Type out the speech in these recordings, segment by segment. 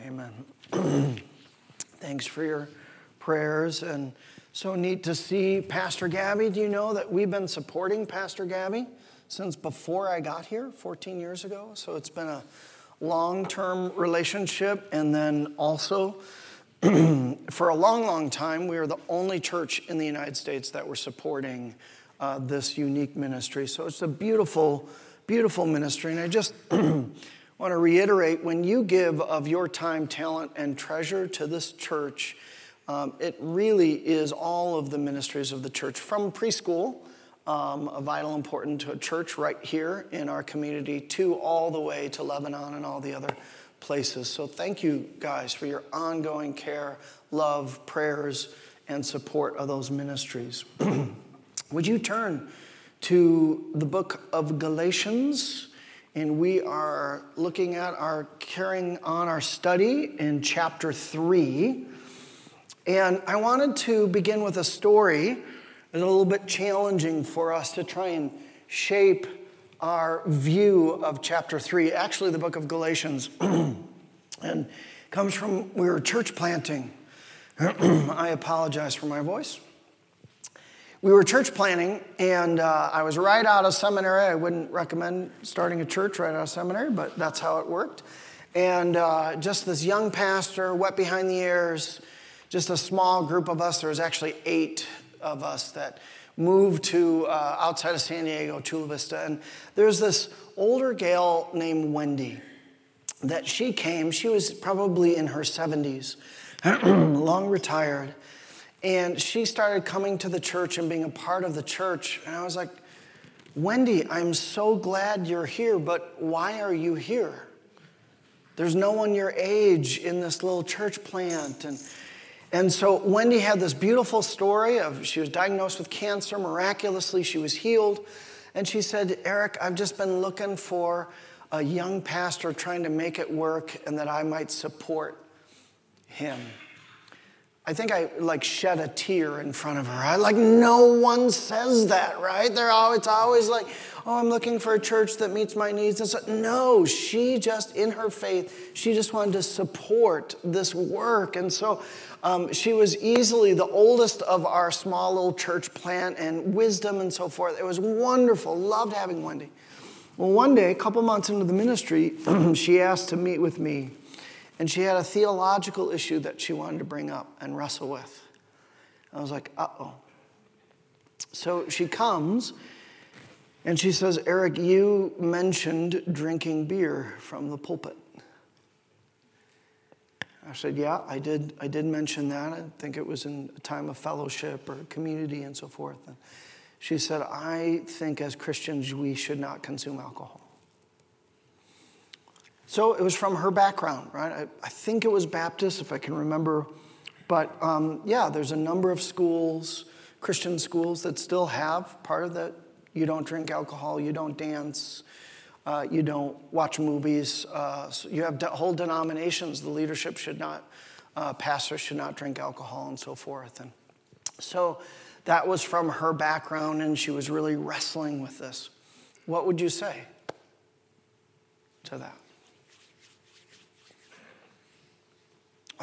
Amen. Thanks for your prayers and so neat to see Pastor Gabby. Do you know that we've been supporting Pastor Gabby since before I got here 14 years ago? So it's been a long term relationship. And then also, for a long, long time, we are the only church in the United States that were supporting uh, this unique ministry. So it's a beautiful, beautiful ministry. And I just want to reiterate when you give of your time, talent, and treasure to this church, um, it really is all of the ministries of the church from preschool, um, a vital important to a church right here in our community, to all the way to Lebanon and all the other places. So thank you guys for your ongoing care, love, prayers, and support of those ministries. Would you turn to the book of Galatians? And we are looking at our carrying on our study in chapter 3 and i wanted to begin with a story that's a little bit challenging for us to try and shape our view of chapter 3 actually the book of galatians. And comes from we were church planting. I apologize for my voice we were church planning, and uh, I was right out of seminary. I wouldn't recommend starting a church right out of seminary, but that's how it worked. And uh, just this young pastor, wet behind the ears, just a small group of us. There was actually eight of us that moved to uh, outside of San Diego, Chula Vista. And there's this older gal named Wendy that she came. She was probably in her 70s, long retired. And she started coming to the church and being a part of the church. And I was like, Wendy, I'm so glad you're here, but why are you here? There's no one your age in this little church plant. And, and so Wendy had this beautiful story of she was diagnosed with cancer. Miraculously, she was healed. And she said, Eric, I've just been looking for a young pastor trying to make it work and that I might support him. I think I like shed a tear in front of her. I like no one says that, right? They're always, it's always like, oh, I'm looking for a church that meets my needs. And so, no, she just in her faith, she just wanted to support this work. And so um, she was easily the oldest of our small little church plant and wisdom and so forth. It was wonderful. Loved having Wendy. Well, one day, a couple months into the ministry, she asked to meet with me and she had a theological issue that she wanted to bring up and wrestle with. I was like, uh oh. So she comes and she says, Eric, you mentioned drinking beer from the pulpit. I said, Yeah, I did, I did mention that. I think it was in a time of fellowship or community and so forth. And she said, I think as Christians we should not consume alcohol. So it was from her background, right? I, I think it was Baptist, if I can remember. But um, yeah, there's a number of schools, Christian schools, that still have part of that. You don't drink alcohol, you don't dance, uh, you don't watch movies. Uh, so you have de- whole denominations. The leadership should not, uh, pastors should not drink alcohol and so forth. And so that was from her background, and she was really wrestling with this. What would you say to that?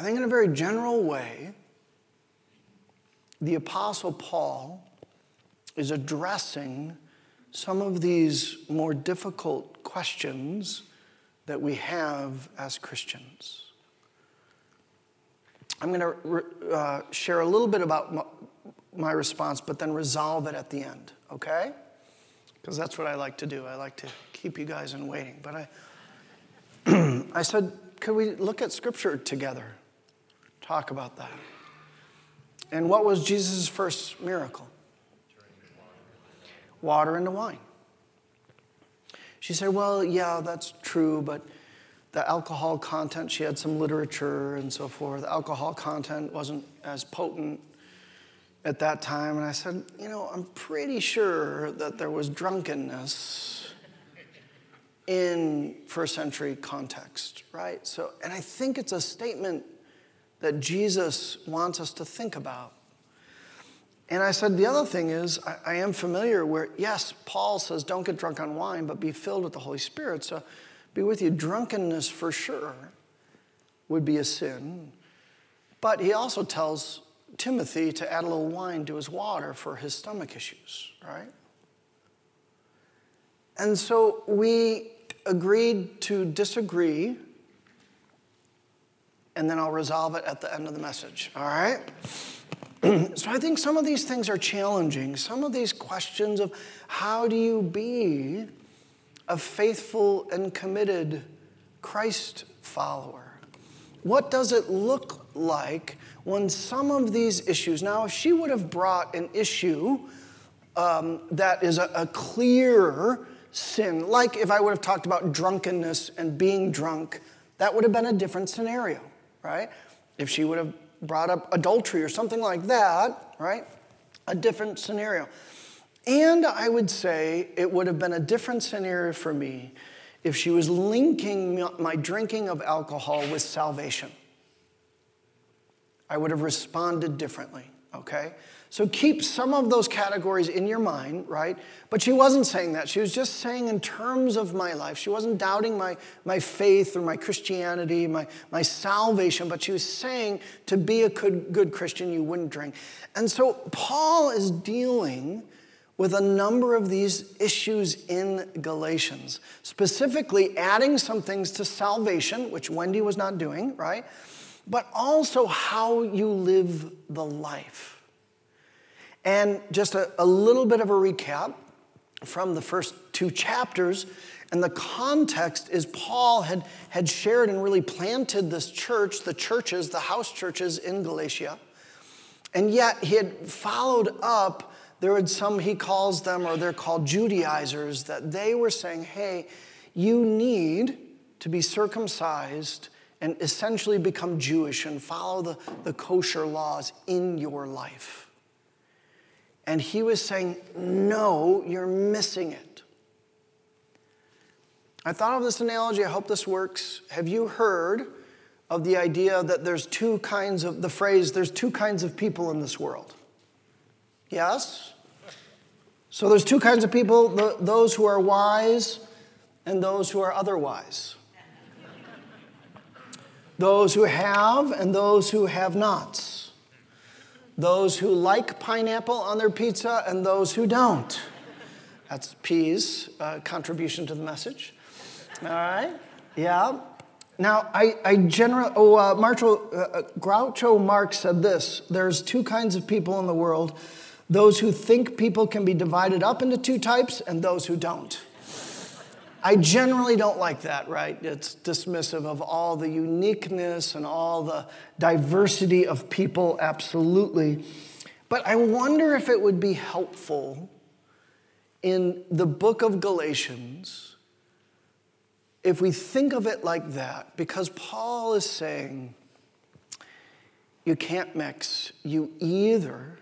I think, in a very general way, the Apostle Paul is addressing some of these more difficult questions that we have as Christians. I'm going to uh, share a little bit about my, my response, but then resolve it at the end, okay? Because that's what I like to do. I like to keep you guys in waiting. But I, I said, could we look at Scripture together? Talk about that. And what was Jesus' first miracle? Water into wine. She said, Well, yeah, that's true, but the alcohol content, she had some literature and so forth. Alcohol content wasn't as potent at that time. And I said, You know, I'm pretty sure that there was drunkenness in first century context, right? So, and I think it's a statement that Jesus wants us to think about. And I said, the other thing is, I, I, am familiar where, yes, Paul says, don't get drunk on wine, but be filled with the Holy Spirit. So be with you. Drunkenness for sure. would be a sin. But he also tells Timothy to add a little wine to his water for his stomach issues, right? And so we agreed to disagree, and then I'll resolve it at the end of the message, all right? so I think some of these things are challenging. Some of these questions of how do you be a faithful and committed Christ follower? What does it look like when some of these issues, now, if she would have brought an issue um, that is a, a clear sin, like if I would have talked about drunkenness and being drunk, that would have been a different scenario, right? If she would have brought up adultery or something like that, right? A different scenario. And I would say it would have been a different scenario for me if she was linking my drinking of alcohol with salvation. I would have responded differently, okay? So keep some of those categories in your mind, right? But she wasn't saying that. She was just saying in terms of my life. She wasn't doubting my, my faith or my Christianity, my, my salvation, but she was saying to be a good, good Christian, you wouldn't drink. And so Paul is dealing with a number of these issues in Galatians, specifically adding some things to salvation, which Wendy was not doing, right? But also how you live the life. And just a, a little bit of a recap from the first two chapters. And the context is Paul had, had shared and really planted this church, the churches, the house churches in Galatia. And yet he had followed up, there were some, he calls them, or they're called Judaizers, that they were saying, hey, you need to be circumcised and essentially become Jewish and follow the, the kosher laws in your life. And he was saying, No, you're missing it. I thought of this analogy. I hope this works. Have you heard of the idea that there's two kinds of, the phrase, there's two kinds of people in this world? Yes? So there's two kinds of people those who are wise and those who are otherwise. Those who have and those who have nots those who like pineapple on their pizza and those who don't. That's P's uh, contribution to the message. All right? Yeah. Now, I, I generally, oh, uh, Marshall, uh, uh, Groucho Marx said this there's two kinds of people in the world those who think people can be divided up into two types and those who don't. I generally don't like that, right? It's dismissive of all the uniqueness and all the diversity of people, absolutely. But I wonder if it would be helpful in the book of Galatians if we think of it like that, because Paul is saying you can't mix. You either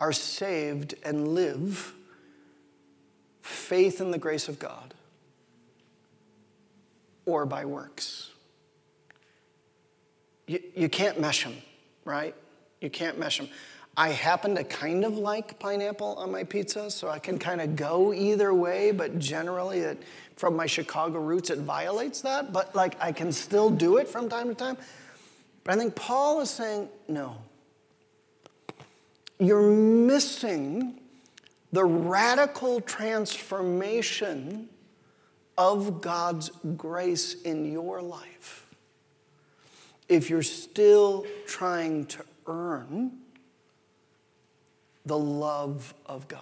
are saved and live faith in the grace of God or by works. You, you can't mesh them, right? You can't mesh them. I happen to kind of like pineapple on my pizza, so I can kind of go either way, but generally, it, from my Chicago roots, it violates that. But like, I can still do it from time to time. But I think Paul is saying, no. You're missing the radical transformation of God's grace in your life if you're still trying to earn the love of God.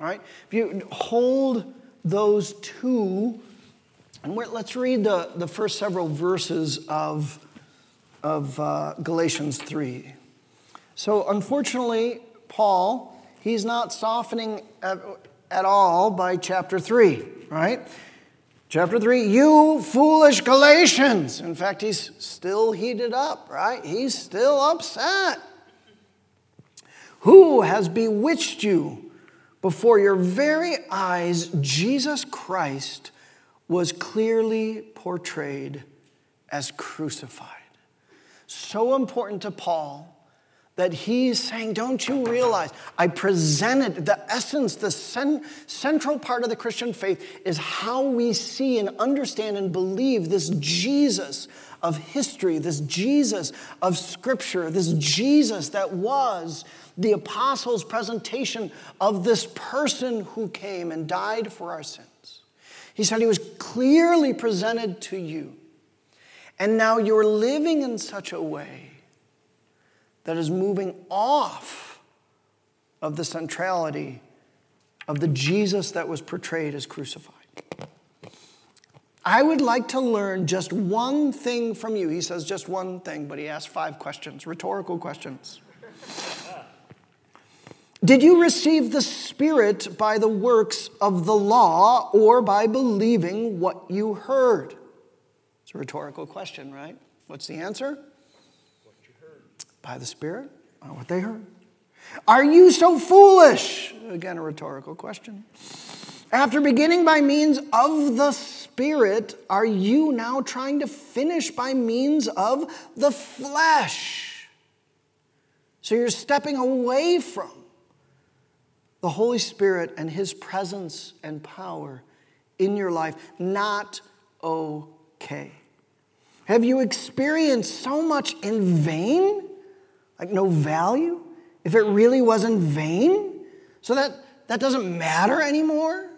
All right? If you hold those two, and let's read the, the first several verses of, of uh, Galatians 3. So, unfortunately, Paul he's not softening at, all by chapter 3, right? Chapter 3, you foolish Galatians. In fact, he's still heated up, right? He's still upset. Who has bewitched you? Before your very eyes, Jesus Christ was clearly portrayed as crucified. So important to Paul that he's saying, Don't you realize? I presented the essence, the cen- central part of the Christian faith is how we see and understand and believe this Jesus of history, this Jesus of Scripture, this Jesus that was the apostles' presentation of this person who came and died for our sins. He said he was clearly presented to you. And now you're living in such a way that is moving off of the centrality of the Jesus that was portrayed as crucified. I would like to learn just one thing from you. He says just one thing, but he asks five questions, rhetorical questions. Did you receive the Spirit by the works of the law or by believing what you heard? It's a rhetorical question, right? What's the answer? By the Spirit, what they heard. Are you so foolish? Again, a rhetorical question. After beginning by means of the Spirit, are you now trying to finish by means of the flesh? So you're stepping away from the Holy Spirit and His presence and power in your life not okay? Have you experienced so much in vain? Like no value? If it really was in vain? So that, that doesn't matter anymore?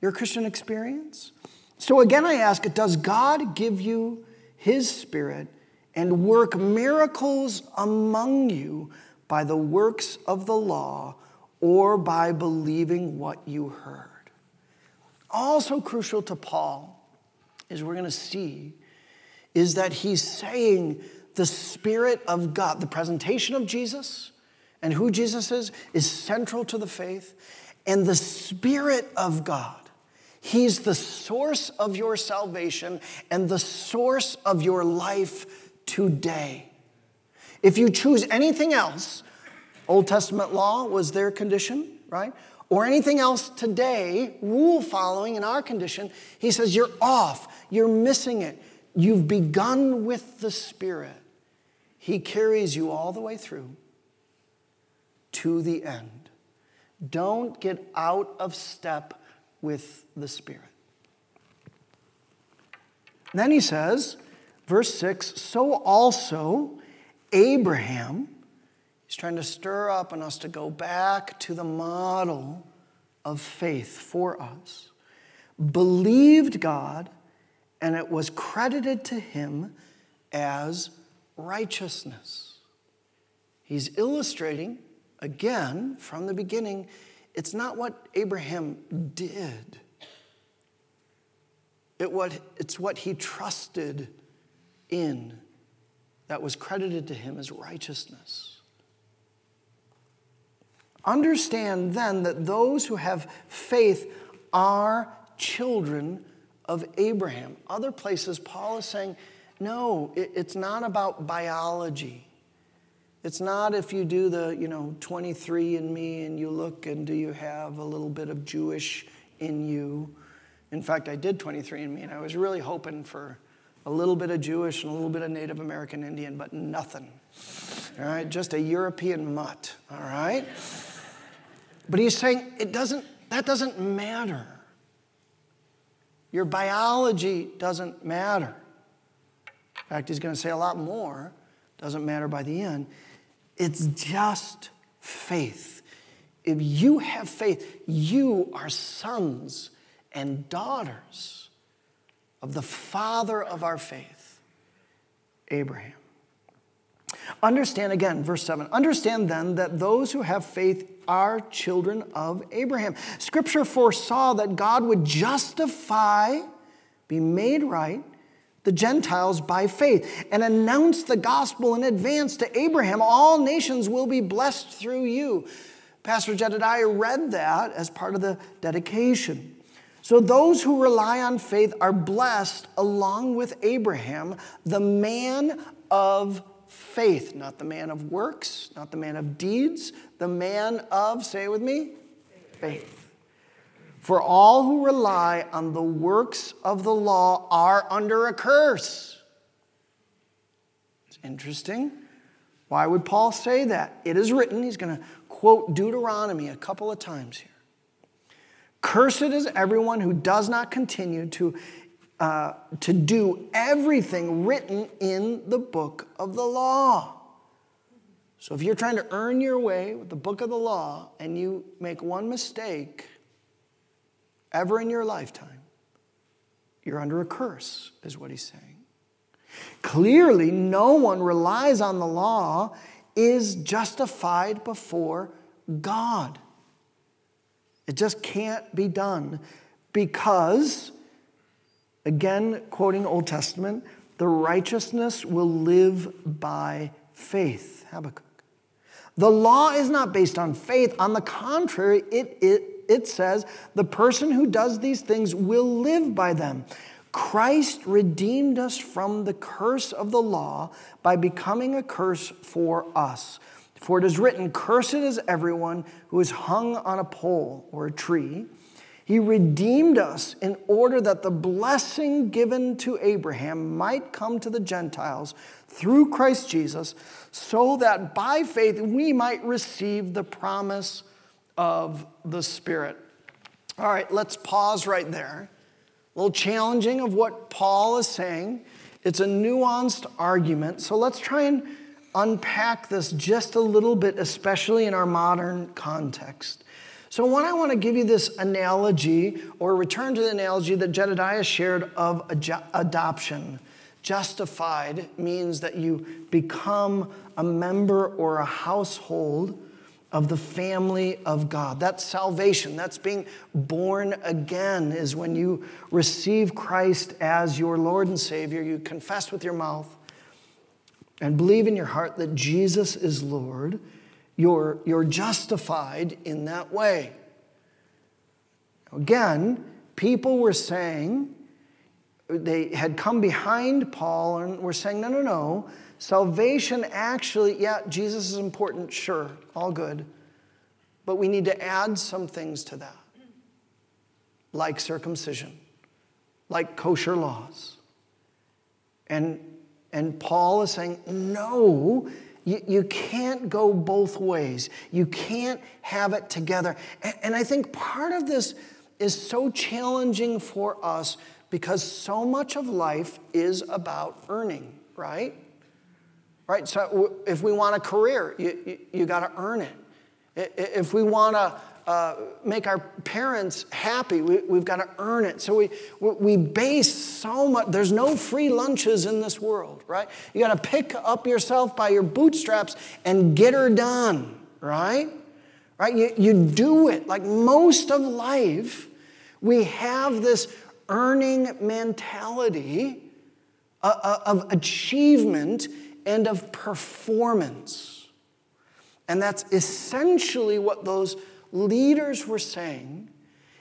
Your Christian experience? So again, I ask Does God give you His Spirit and work miracles among you by the works of the law? or by believing what you heard. Also, crucial to Paul, as we're going to see, is that he's saying the Spirit of God, the presentation of Jesus and who Jesus is, is central to the faith. And the Spirit of God, He's the source of your salvation and the source of your life today. If you choose anything else, Old Testament law was their condition, right? Or anything else today, rule following in our condition, he says, You're off. You're missing it. You've begun with the Spirit. He carries you all the way through to the end. Don't get out of step with the Spirit. then he says, verse 6 So also Abraham He's trying to stir up in us to go back to the model of faith for us. Believed God, and it was credited to him as righteousness. He's illustrating, again, from the beginning, it's not what Abraham did. It what, it's what he trusted in that was credited to him as righteousness. Understand then that those who have faith are children of Abraham. Other places, Paul is saying, no, it's not about biology. It's not if you do the, you know, 23 and me and you look and do you have a little bit of Jewish in you. In fact, I did 23 and me and I was really hoping for a little bit of Jewish and a little bit of Native American Indian, but nothing. All right, just a European mutt, all right? But he's saying it doesn't, that doesn't matter. Your biology doesn't matter. In fact, he's going to say a lot more. Doesn't matter by the end. It's just faith. If you have faith, you are sons and daughters of the father of our faith, Abraham. Understand again, verse 7 understand then that those who have faith are children of Abraham. Scripture foresaw that God would justify, be made right, the Gentiles by faith and announce the gospel in advance to Abraham. All nations will be blessed through you. Pastor Jedediah read that as part of the dedication. So, those who rely on faith are blessed along with Abraham, the man of faith, not the man of works, not the man of deeds, the man of, say with me, faith. For all who rely on the works of the law are under a curse. It's interesting. Why would Paul say that? It is written, he's going to quote Deuteronomy a couple of times here. Cursed is everyone who does not continue to, uh, to do everything written in the book of the law. So if you're trying to earn your way with the book of the law and you make one mistake ever in your lifetime, you're under a curse, is what he's saying. Clearly, no one relies on the law is justified before God. It just can't be done because, again, quoting Old Testament, the righteousness will live by faith. Habakkuk. The law is not based on faith. On the contrary, it, it, it says the person who does these things will live by them. Christ redeemed us from the curse of the law by becoming a curse for us. For it is written, Cursed is everyone who is hung on a pole or a tree. He redeemed us in order that the blessing given to Abraham might come to the Gentiles through Christ Jesus, so that by faith we might receive the promise of the Spirit. All right, let's pause right there. A little challenging of what Paul is saying. It's a nuanced argument. So let's try and unpack this just a little bit, especially in our modern context. So, when I want to give you this analogy or return to the analogy that Jedediah shared of adoption. Justified means that you become a member or a household of the family of God. That's salvation. That's being born again, is when you receive Christ as your Lord and Savior. You confess with your mouth and believe in your heart that Jesus is Lord. You're, you're justified in that way. Again, people were saying, they had come behind Paul and were saying, no, no, no. Salvation actually, yeah, Jesus is important, sure, all good. But we need to add some things to that, like circumcision, like kosher laws. And, and Paul is saying, no, you, you can't go both ways. You can't have it together. And, and I think part of this is so challenging for us because so much of life is about earning, right? Right? So if we want a career, you, you, you got to earn it. If we want to uh, make our parents happy, we, we've got to earn it. So we, we base so much, there's no free lunches in this world, right? You got to pick up yourself by your bootstraps and get her done, right? Right? You, you do it. Like most of life, we have this earning mentality uh, uh, of achievement and of performance. And that's essentially what those leaders were saying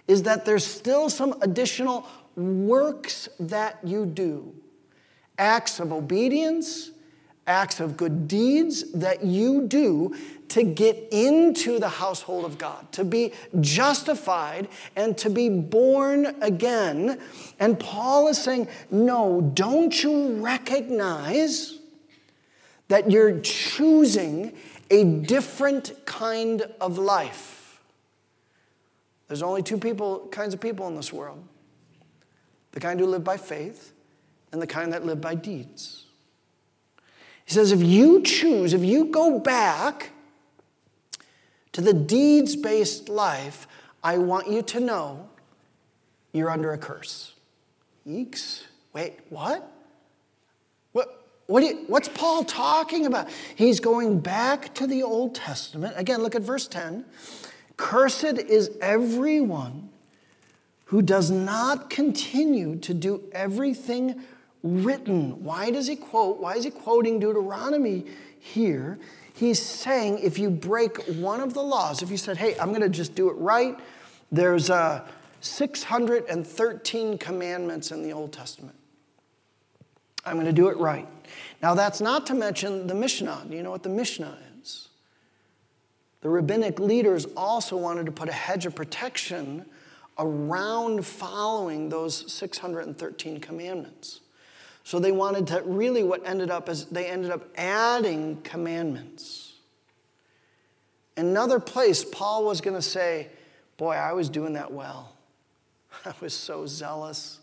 is that there's still some additional works that you do acts of obedience, acts of good deeds that you do to get into the household of God, to be justified and to be born again. And Paul is saying, no, don't you recognize that you're choosing a different kind of life? There's only two people, kinds of people in this world the kind who live by faith and the kind that live by deeds. He says, if you choose, if you go back to the deeds based life, I want you to know you're under a curse. Eeks. Wait, what? What, you, what's Paul talking about? He's going back to the Old Testament. Again, look at verse 10. Cursed is everyone who does not continue to do everything written. Why does he quote? Why is he quoting Deuteronomy here? He's saying if you break one of the laws, if you said, hey, I'm going to just do it right, there's uh, 613 commandments in the Old Testament. I'm going to do it right. Now, that's not to mention the Mishnah. Do you know what the Mishnah is? The rabbinic leaders also wanted to put a hedge of protection around following those 613 commandments. So they wanted to really what ended up is they ended up adding commandments. Another place, Paul was going to say, Boy, I was doing that well. I was so zealous.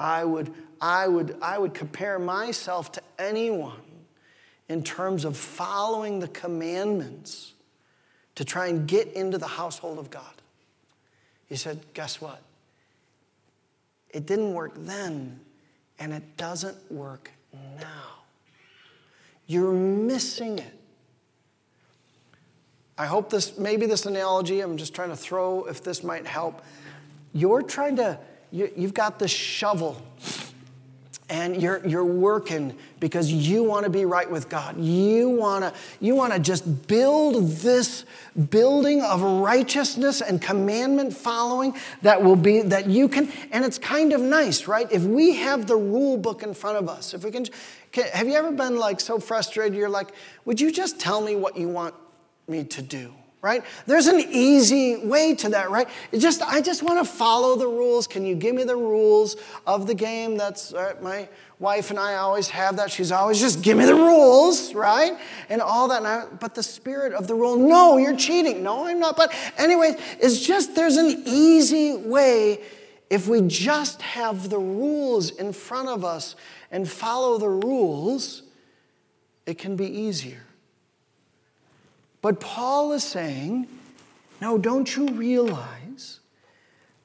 I would, I would, I would compare myself to anyone in terms of following the commandments to try and get into the household of God. He said, Guess what? It didn't work then, and it doesn't work now. You're missing it. I hope this, maybe this analogy, I'm just trying to throw if this might help. You're trying to, you, you've got this shovel and you're, you're working because you want to be right with God. You want to you want to just build this building of righteousness and commandment following that will be that you can and it's kind of nice, right? If we have the rule book in front of us, if we can, can have you ever been like so frustrated you're like, "Would you just tell me what you want me to do?" Right? There's an easy way to that, right? Just I just want to follow the rules. Can you give me the rules of the game? That's uh, my wife and I always have that. She's always just give me the rules, right? And all that. And I, but the spirit of the rule, no, you're cheating. No, I'm not. But anyway, it's just there's an easy way if we just have the rules in front of us and follow the rules, it can be easier. But Paul is saying, no, don't you realize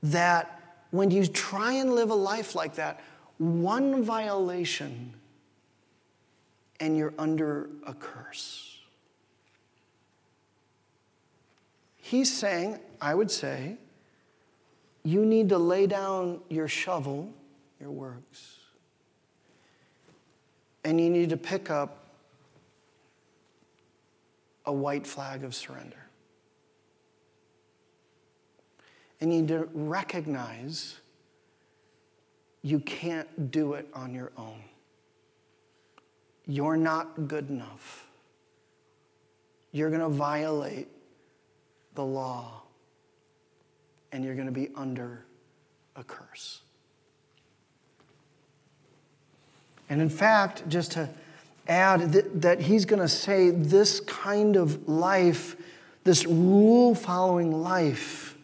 that when you try and live a life like that, one violation and you're under a curse? He's saying, I would say, you need to lay down your shovel, your works, and you need to pick up a white flag of surrender. And you need to recognize you can't do it on your own. You're not good enough. You're going to violate the law and you're going to be under a curse. And in fact, just to add that, that he's going to say this kind of life, this rule following life,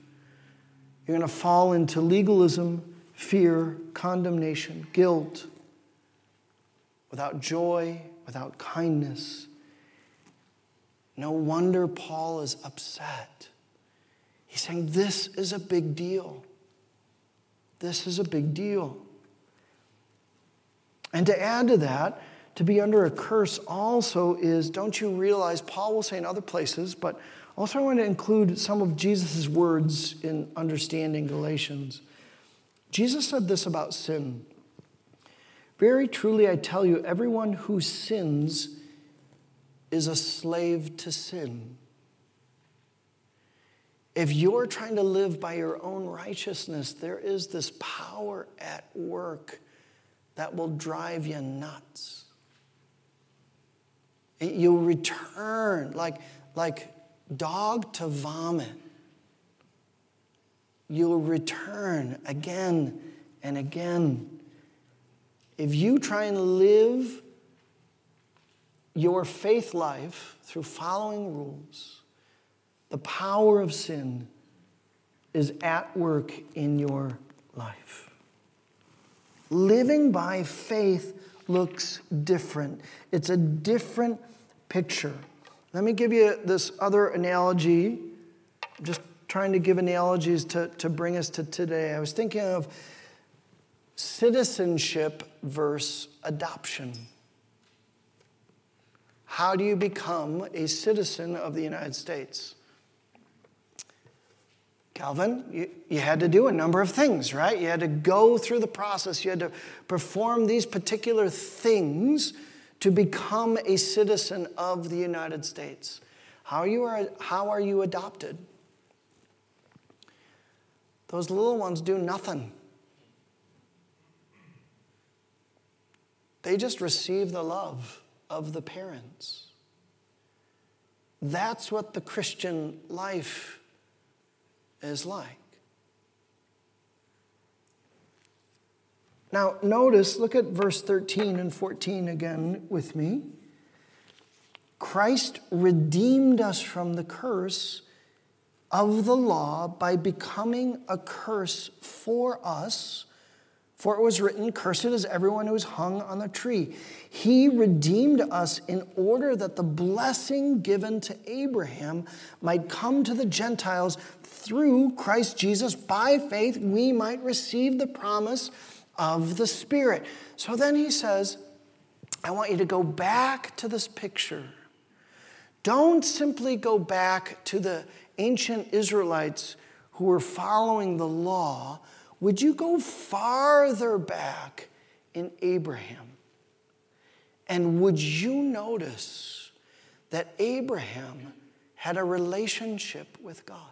you're going to fall into legalism, fear, condemnation, guilt, without joy, without kindness. No wonder Paul is upset. He's saying, This is a big deal. This is a big deal. And to add to that, to be under a curse also is don't you realize, Paul will say in other places, but also I want to include some of Jesus' words in understanding Galatians. Jesus said this about sin Very truly, I tell you, everyone who sins is a slave to sin. If you're trying to live by your own righteousness, there is this power at work that will drive you nuts. You'll return like, like dog to vomit. You'll return again and again. If you try and live your faith life through following rules, the power of sin is at work in your life. Living by faith looks different. It's a different picture. Let me give you this other analogy. I'm just trying to give analogies to, to bring us to today. I was thinking of citizenship versus adoption. How do you become a citizen of the United States? Calvin, you, you, had to do a number of things, right? You had to go through the process. You had to perform these particular things to become a citizen of the United States. How you are how are you adopted? Those little ones do nothing. They just receive the love of the parents. That's what the Christian life is like. Now, notice, look at verse 13 and 14 again with me. Christ redeemed us from the curse of the law by becoming a curse for us. For it was written, Cursed is everyone who is hung on the tree. He redeemed us in order that the blessing given to Abraham might come to the Gentiles through Christ Jesus. By faith, we might receive the promise of the Spirit. So then he says, I want you to go back to this picture don't simply go back to the ancient Israelites who were following the law. Would you go farther back in Abraham? And would you notice that Abraham had a relationship with God?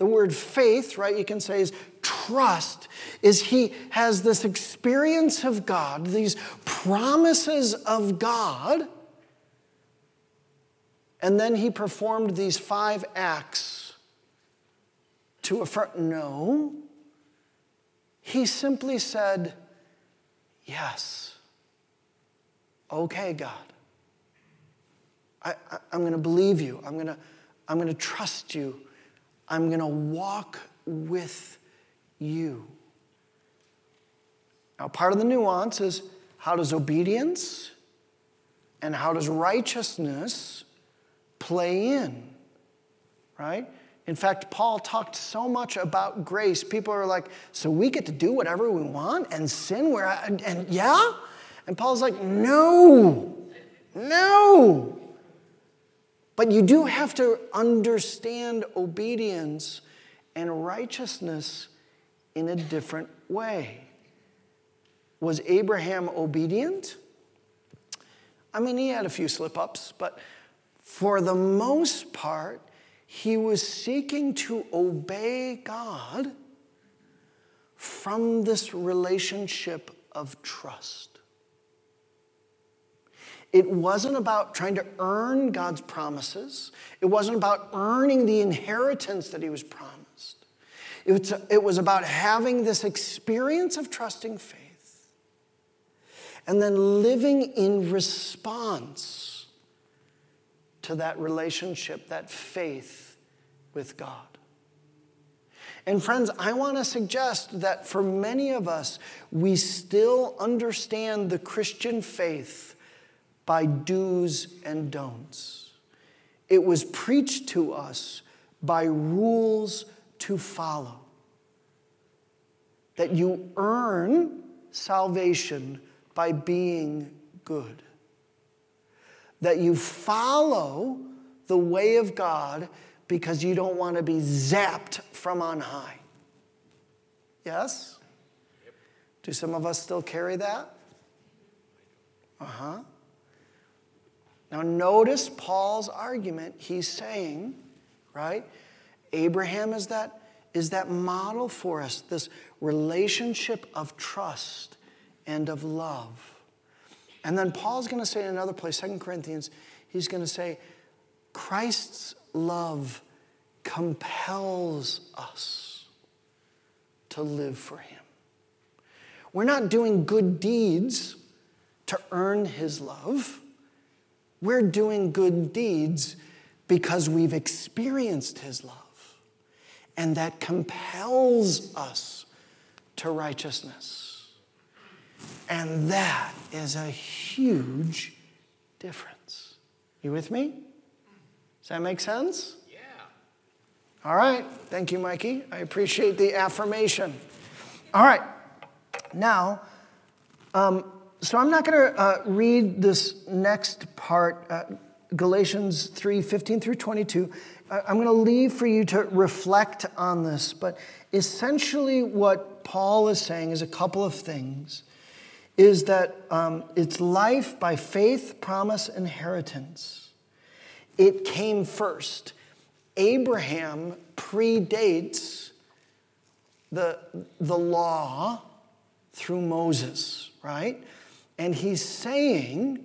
The word faith, right, you can say is trust, is he has this experience of God, these promises of God and then he performed these five acts to affirm. No. He simply said, Yes. Okay, God. I, am going to believe you. I'm going to I'm going to trust you. I'm going to walk with you. Now, part of the nuance is how does obedience and how does righteousness play in, right? In fact, Paul talked so much about grace. People are like, so we get to do whatever we want and sin where, I, and, and yeah? And Paul's like, no, no. But you do have to understand obedience and righteousness in a different way. Was Abraham obedient? I mean, he had a few slip ups, but for the most part, he was seeking to obey God from this relationship of trust. It wasn't about trying to earn God's promises. It wasn't about earning the inheritance that he was promised. It was, about having this experience of trusting faith and then living in response to that relationship, that faith with God. And friends, I want to suggest that for many of us, we still understand the Christian faith by do's and don'ts. It was preached to us by rules to follow. That you earn salvation by being good that you follow the way of God because you don't want to be zapped from on high. Yes? Do some of us still carry that? Uh huh. Now, notice Paul's argument. He's saying, right? Abraham is that, is that model for us, this relationship of trust and of love. And then Paul's going to say in another place, Second Corinthians, he's going to say, Christ's love compels us to live for him. We're not doing good deeds to earn his love. We're doing good deeds because we've experienced his love. And that compels us to righteousness. And that is a huge difference. You with me? Does that make sense? Yeah. All right. Thank you, Mikey. I appreciate the affirmation. All right. Now, um, so I'm not going to uh, read this next part, uh, Galatians 3 15 through 22. I'm going to leave for you to reflect on this, but essentially, what Paul is saying is a couple of things is that um, it's life by faith, promise, inheritance. It came first. Abraham predates the, the law through Moses, right? And he's saying,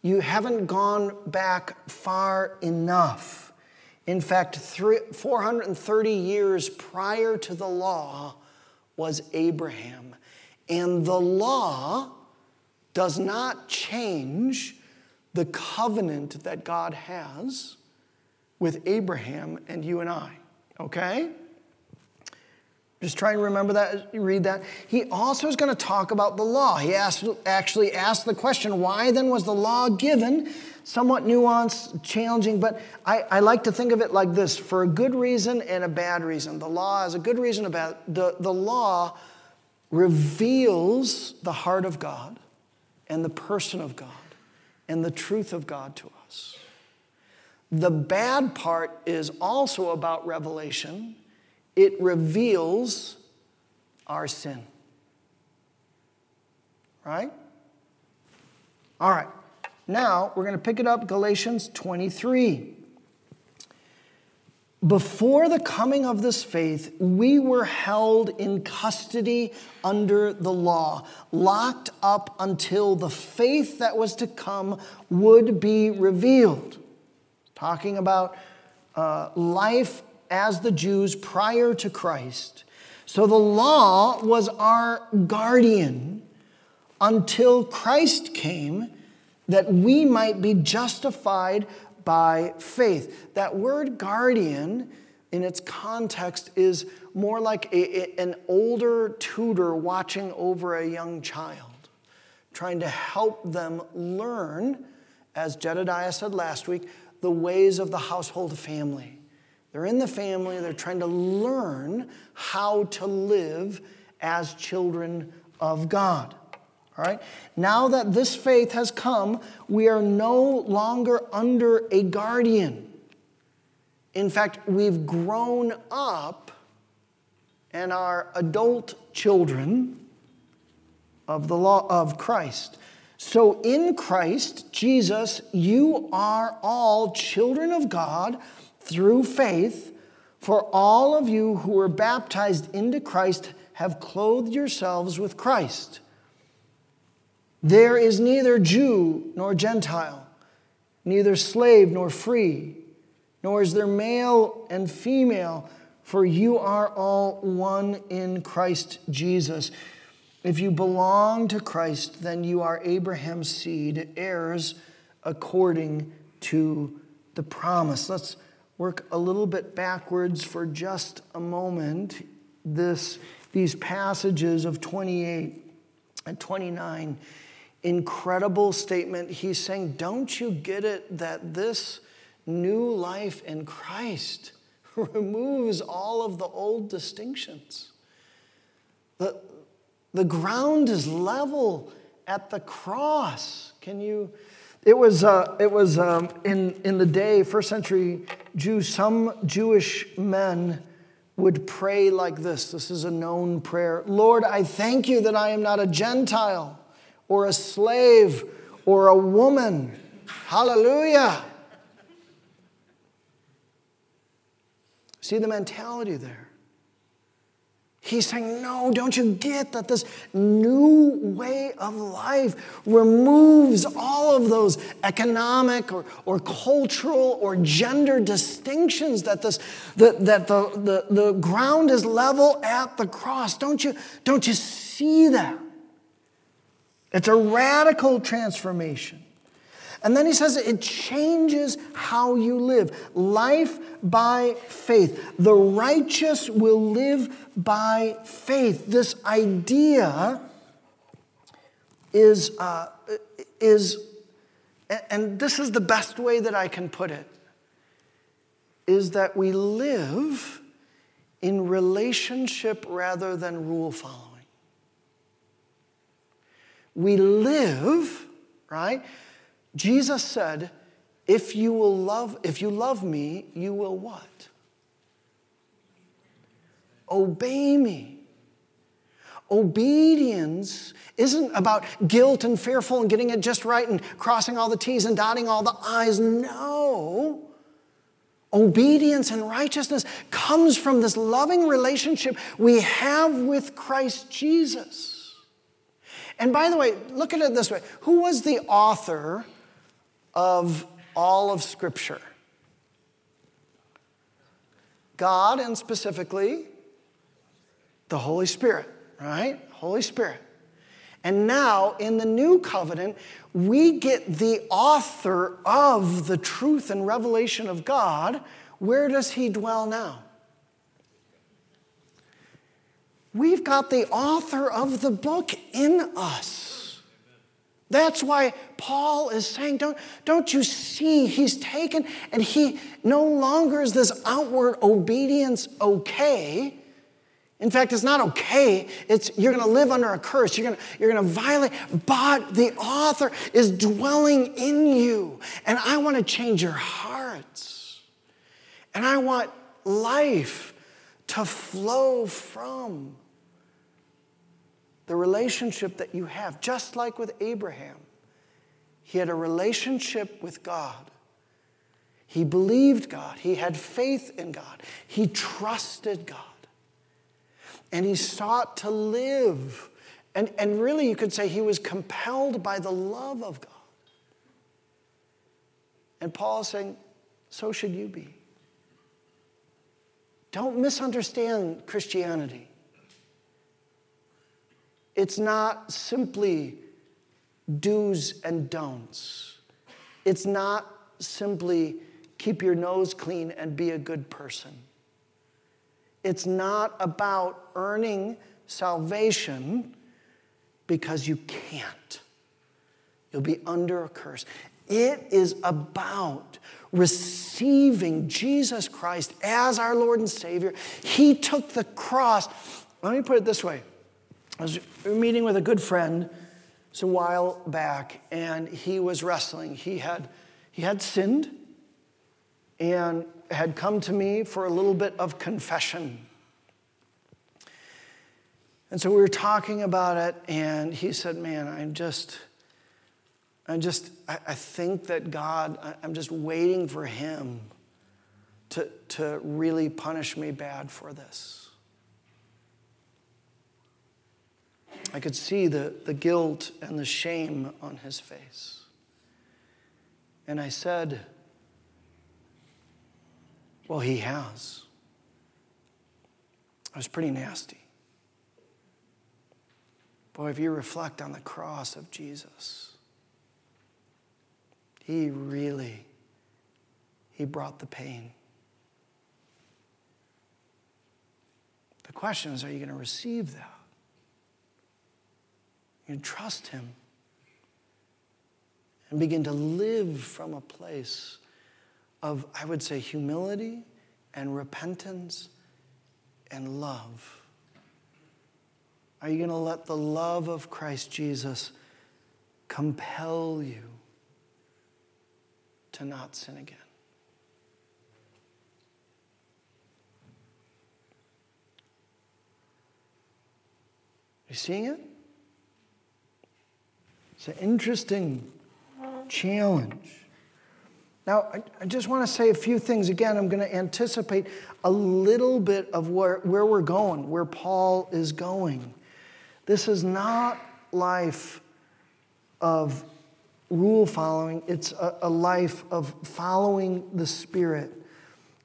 you haven't gone back far enough. In fact, three, 430 years prior to the law was Abraham. And the law does not change the covenant that God has with Abraham and you and I. Okay? Just try and remember that, read that. He also is going to talk about the law. He asked, actually asked the question, why then was the law given? Somewhat nuanced, challenging, but I, I like to think of it like this for a good reason and a bad reason. The law is a good reason about the, the law reveals the heart of God and the person of God and the truth of God to us. The bad part is also about revelation, it reveals our sin. Right? All right. Now we're going to pick it up, Galatians 23. Before the coming of this faith, we were held in custody under the law, locked up until the faith that was to come would be revealed. Talking about uh, life as the Jews prior to Christ. So the law was our guardian until Christ came that we might be justified by faith. That word guardian, in its context, is more like a, an older tutor watching over a young child, trying to help them learn, as Jedediah said last week, the ways of the household family. They're in the family, they're trying to learn how to live as children of God. All right? Now that this faith has come, we are no longer under a guardian. In fact, we've grown up and are adult children of the law of Christ. So in Christ Jesus, you are all children of God through faith. For all of you who were baptized into Christ have clothed yourselves with Christ. There is neither Jew nor Gentile, neither slave nor free, nor is there male and female, for you are all one in Christ Jesus. If you belong to Christ, then you are Abraham's seed, heirs according to the promise. Let's work a little bit backwards for just a moment. This, these passages of 28 and 29 incredible statement. He's saying, Don't you get it that this new life in Christ removes all of the old distinctions? The, the ground is level at the cross. Can you? It was, uh, it was um, in, in the day, first century Jews, some Jewish men would pray like this. This is a known prayer Lord, I thank you that I am not a Gentile or a slave or a woman. Hallelujah. See the mentality there. He's saying, No, don't you get that this new way of life removes all of those economic or, or cultural or gender distinctions, that, this, that, that the, the, the ground is level at the cross? Don't you, don't you see that? It's a radical transformation. And then he says it changes how you live. Life by faith. The righteous will live by faith. This idea is, uh, is and this is the best way that I can put it, is that we live in relationship rather than rule following we live, right? Jesus said, if you will love, if you love me, you will what? Obey me. Obedience isn't about guilt and fearful and getting it just right and crossing all the T's and dotting all the I's. No. Obedience and righteousness comes from this loving relationship we have with Christ Jesus. And by the way, look at it this way who was the author of all of Scripture? God, and specifically the Holy Spirit, right? Holy Spirit. And now in the new covenant, we get the author of the truth and revelation of God. Where does he dwell now? We've got the author of the book in us. That's why Paul is saying, don't, don't you see? He's taken, and he no longer is this outward obedience okay. In fact, it's not okay. It's you're going to live under a curse. You're to, you're going to violate. But the author is dwelling in you. And I want to change your hearts. And I want life to flow from the relationship that you have, just like with Abraham. He had a relationship with God. He believed God. He had faith in God. He trusted God. And he sought to live. And, and really, you could say he was compelled by the love of God. And Paul is saying, so should you be. Don't misunderstand Christianity. It's not simply do's and don'ts. It's not simply keep your nose clean and be a good person. It's not about earning salvation because you can't. You'll be under a curse. It is about receiving Jesus Christ as our Lord and Savior. He took the cross. Let me put it this way I was meeting with a good friend a while back, and he was wrestling. He had, he had sinned and had come to me for a little bit of confession. And so we were talking about it, and he said, Man, I'm just, I'm just, I, I think that God, I, I'm just waiting for him to, to really punish me bad for this. I could see the, the guilt and the shame on his face. And I said, Well, he has. I was pretty nasty. Boy, if you reflect on the cross of Jesus, he really he brought the pain. The question is, are you going to receive that? You trust Him and begin to live from a place of, I would say, humility and repentance and love. Are you going to let the love of Christ Jesus compel you to not sin again? You seeing it? It's an interesting challenge. Now, I, just want to say a few things. Again, I'm going to anticipate a little bit of where, where we're going, where Paul is going. This is not life of rule following, it's a, a life of following the Spirit.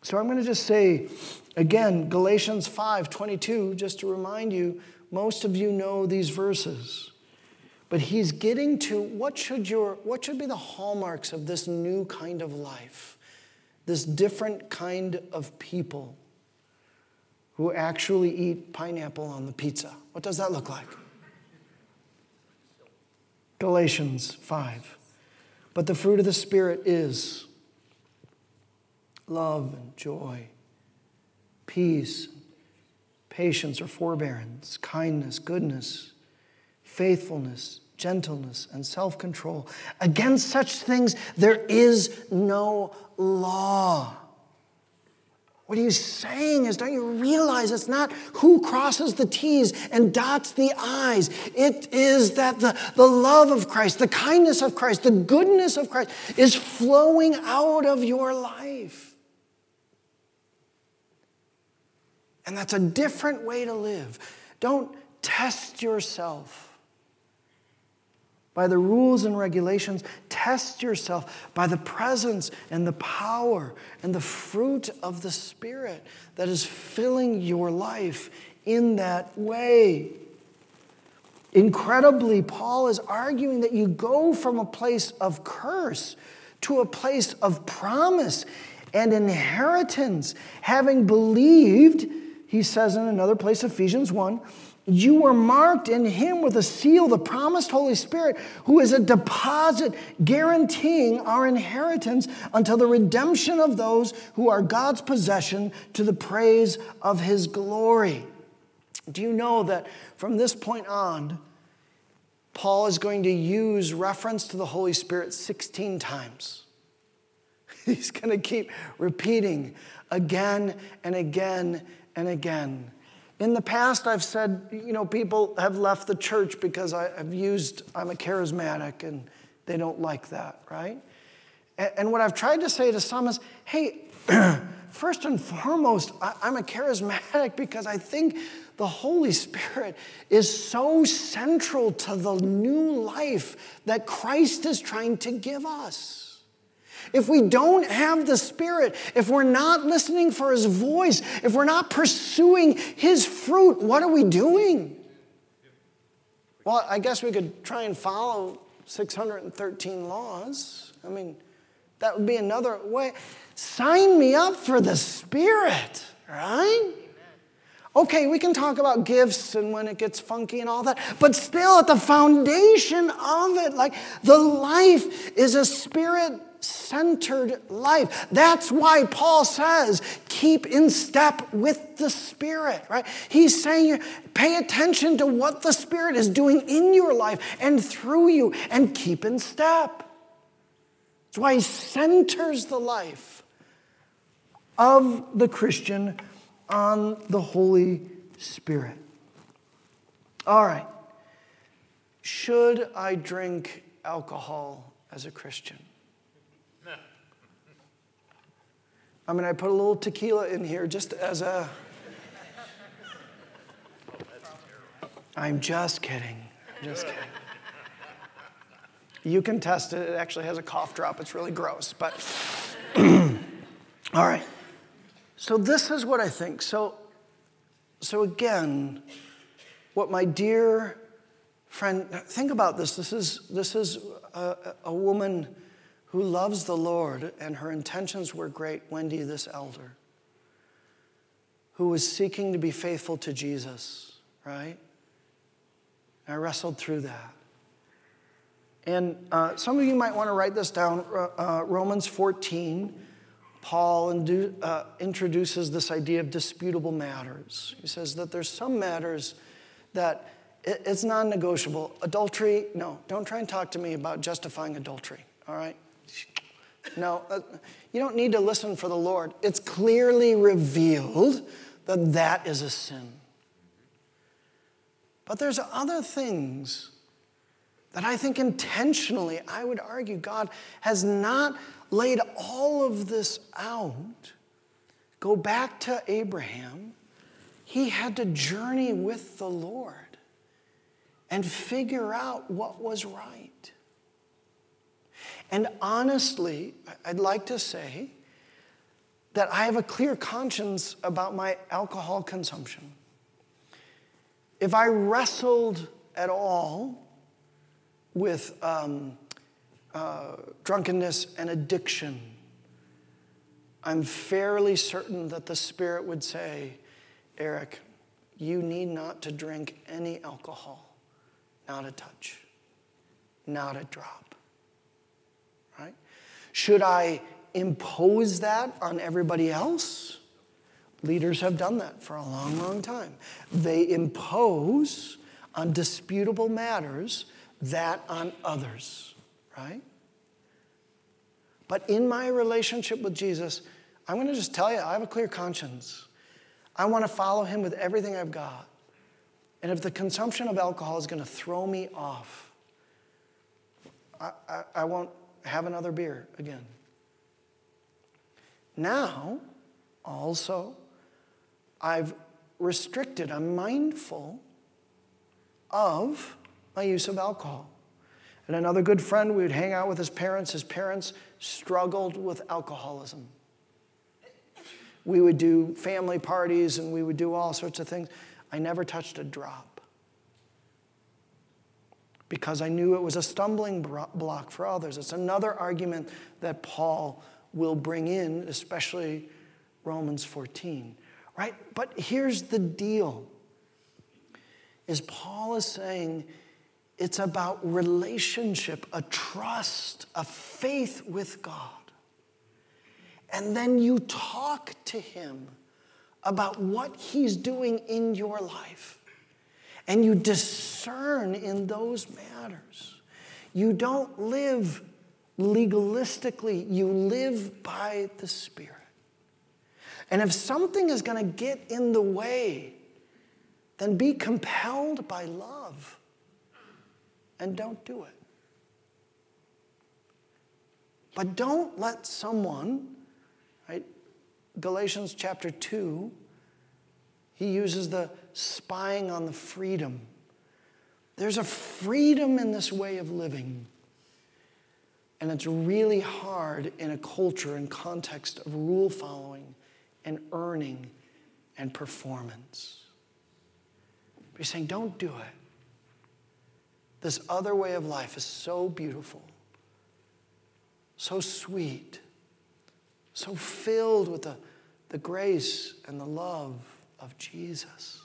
So I'm going to just say, again, Galatians 5 22, just to remind you, most of you know these verses. But he's getting to what should, your, what should be the hallmarks of this new kind of life, this different kind of people who actually eat pineapple on the pizza. What does that look like? Galatians 5. But the fruit of the Spirit is love and joy, peace, patience or forbearance, kindness, goodness, faithfulness, gentleness, and self control. Against such things, there is no law. What he's saying is, don't you realize it's not who crosses the T's and dots the I's? It is that the, the love of Christ, the kindness of Christ, the goodness of Christ is flowing out of your life. And that's a different way to live. Don't test yourself by the rules and regulations. Test yourself by the presence and the power and the fruit of the Spirit that is filling your life in that way. Incredibly, Paul is arguing that you go from a place of curse to a place of promise and inheritance. Having believed, he says in another place, Ephesians 1, you were marked in him with a seal, the promised Holy Spirit, who is a deposit guaranteeing our inheritance until the redemption of those who are God's possession to the praise of his glory. Do you know that from this point on, Paul is going to use reference to the Holy Spirit 16 times? He's going to keep repeating again and again and again. In the past, I've said, you know, people have left the church because I, have used, I'm a charismatic, and they don't like that, right? And, what I've tried to say to some is, hey, first and foremost, I'm a charismatic because I think the Holy Spirit is so central to the new life that Christ is trying to give us. If we don't have the Spirit, if we're not listening for His voice, if we're not pursuing His fruit, what are we doing? Well, I guess we could try and follow 613 laws. I mean, that would be another way. Sign me up for the Spirit, right? Okay, we can talk about gifts and when it gets funky and all that, but still at the foundation of it, like the life is a spirit centered life. That's why Paul says, keep in step with the Spirit, right? He's saying, pay attention to what the Spirit is doing in your life and through you and keep in step. That's why he centers the life of the Christian on the Holy Spirit. All right. Should I drink alcohol as a Christian? I mean, I put a little tequila in here just as a. I'm just kidding. I'm just kidding. You can test it. It actually has a cough drop. It's really gross, but. All right. So this is what I think. So, so again, what my dear friend, think about this. This is this is a, a woman who loves the Lord, and her intentions were great, Wendy, this elder, who was seeking to be faithful to Jesus, right? I wrestled through that. And uh, some of you might want to write this down. Uh, Romans 14, Paul uh, introduces this idea of disputable matters. He says that there's some matters that it's non negotiable. Adultery, no, don't try and talk to me about justifying adultery, all right? No, uh, you don't need to listen for the Lord. It's clearly revealed that that is a sin. But there's other things that I think intentionally, I would argue, God has not laid all of this out. Go back to Abraham. He had to journey with the Lord and figure out what was right. And honestly, I'd like to say that I have a clear conscience about my alcohol consumption. If I wrestled at all with um, uh, drunkenness and addiction, I'm fairly certain that the Spirit would say, Eric, you need not to drink any alcohol, not a touch, not a drop. Should I impose that on everybody else? Leaders have done that for a long, long time. They impose on disputable matters that on others, right? But in my relationship with Jesus, I'm going to just tell you, I have a clear conscience. I want to follow him with everything I've got. And if the consumption of alcohol is going to throw me off, I, I, I won't have another beer again. Now, also, I've restricted, I'm mindful of my use of alcohol. And another good friend, we would hang out with his parents. His parents struggled with alcoholism. We would do family parties and we would do all sorts of things. I never touched a drop. Because I knew it was a stumbling block for others. It's another argument that Paul will bring in, especially Romans 14, right? But here's the deal. Is Paul is saying it's about relationship, a trust, a faith with God. And then you talk to him about what he's doing in your life. And you discern in those matters. You don't live legalistically, you live by the Spirit. And if something is going to get in the way, then be compelled by love and don't do it. But don't let someone, right? Galatians chapter 2, he uses the spying on the freedom. There's a freedom in this way of living. And it's really hard in a culture and context of rule following and earning and performance. But he's saying, don't do it. This other way of life is so beautiful, so sweet, so filled with the, the grace and the love of Jesus.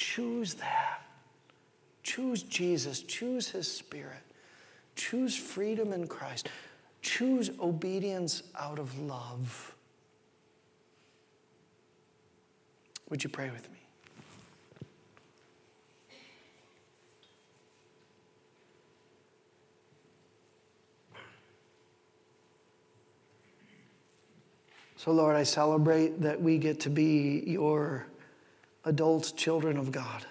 Choose that. Choose Jesus. Choose His Spirit. Choose freedom in Christ. Choose obedience out of love. Would you pray with me? So, Lord, I celebrate that we get to be your adult children of God.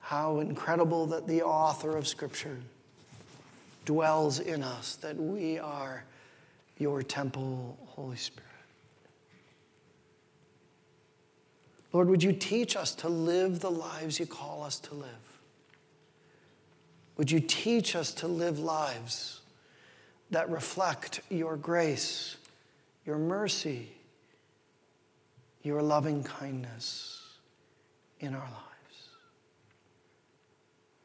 How incredible that the author of Scripture dwells in us, that we are your temple, Holy Spirit. Lord, would you teach us to live the lives you call us to live? Would you teach us to live lives? that reflect your grace, your mercy, your loving kindness in our lives.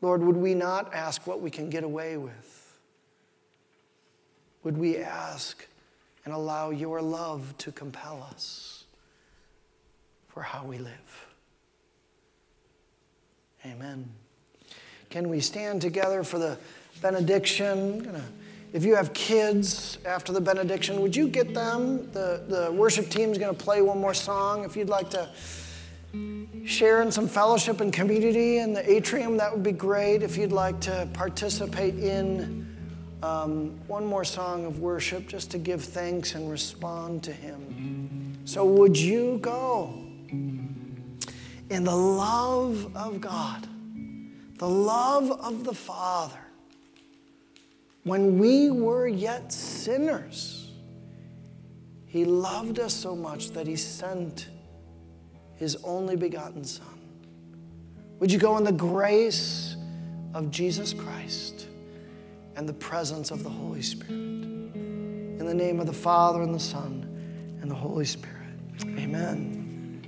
Lord, would we not ask what we can get away with? Would we ask and allow your love to compel us for how we live? Amen. Can we stand together for the benediction? If you have kids after the benediction, would you get them? The, the worship team is going to play one more song. If you'd like to share in some fellowship and community in the atrium, that would be great. If you'd like to participate in um, one more song of worship just to give thanks and respond to Him. So, would you go in the love of God, the love of the Father? When we were yet sinners, He loved us so much that He sent His only begotten Son. Would you go in the grace of Jesus Christ and the presence of the Holy Spirit? In the name of the Father and the Son and the Holy Spirit. Amen.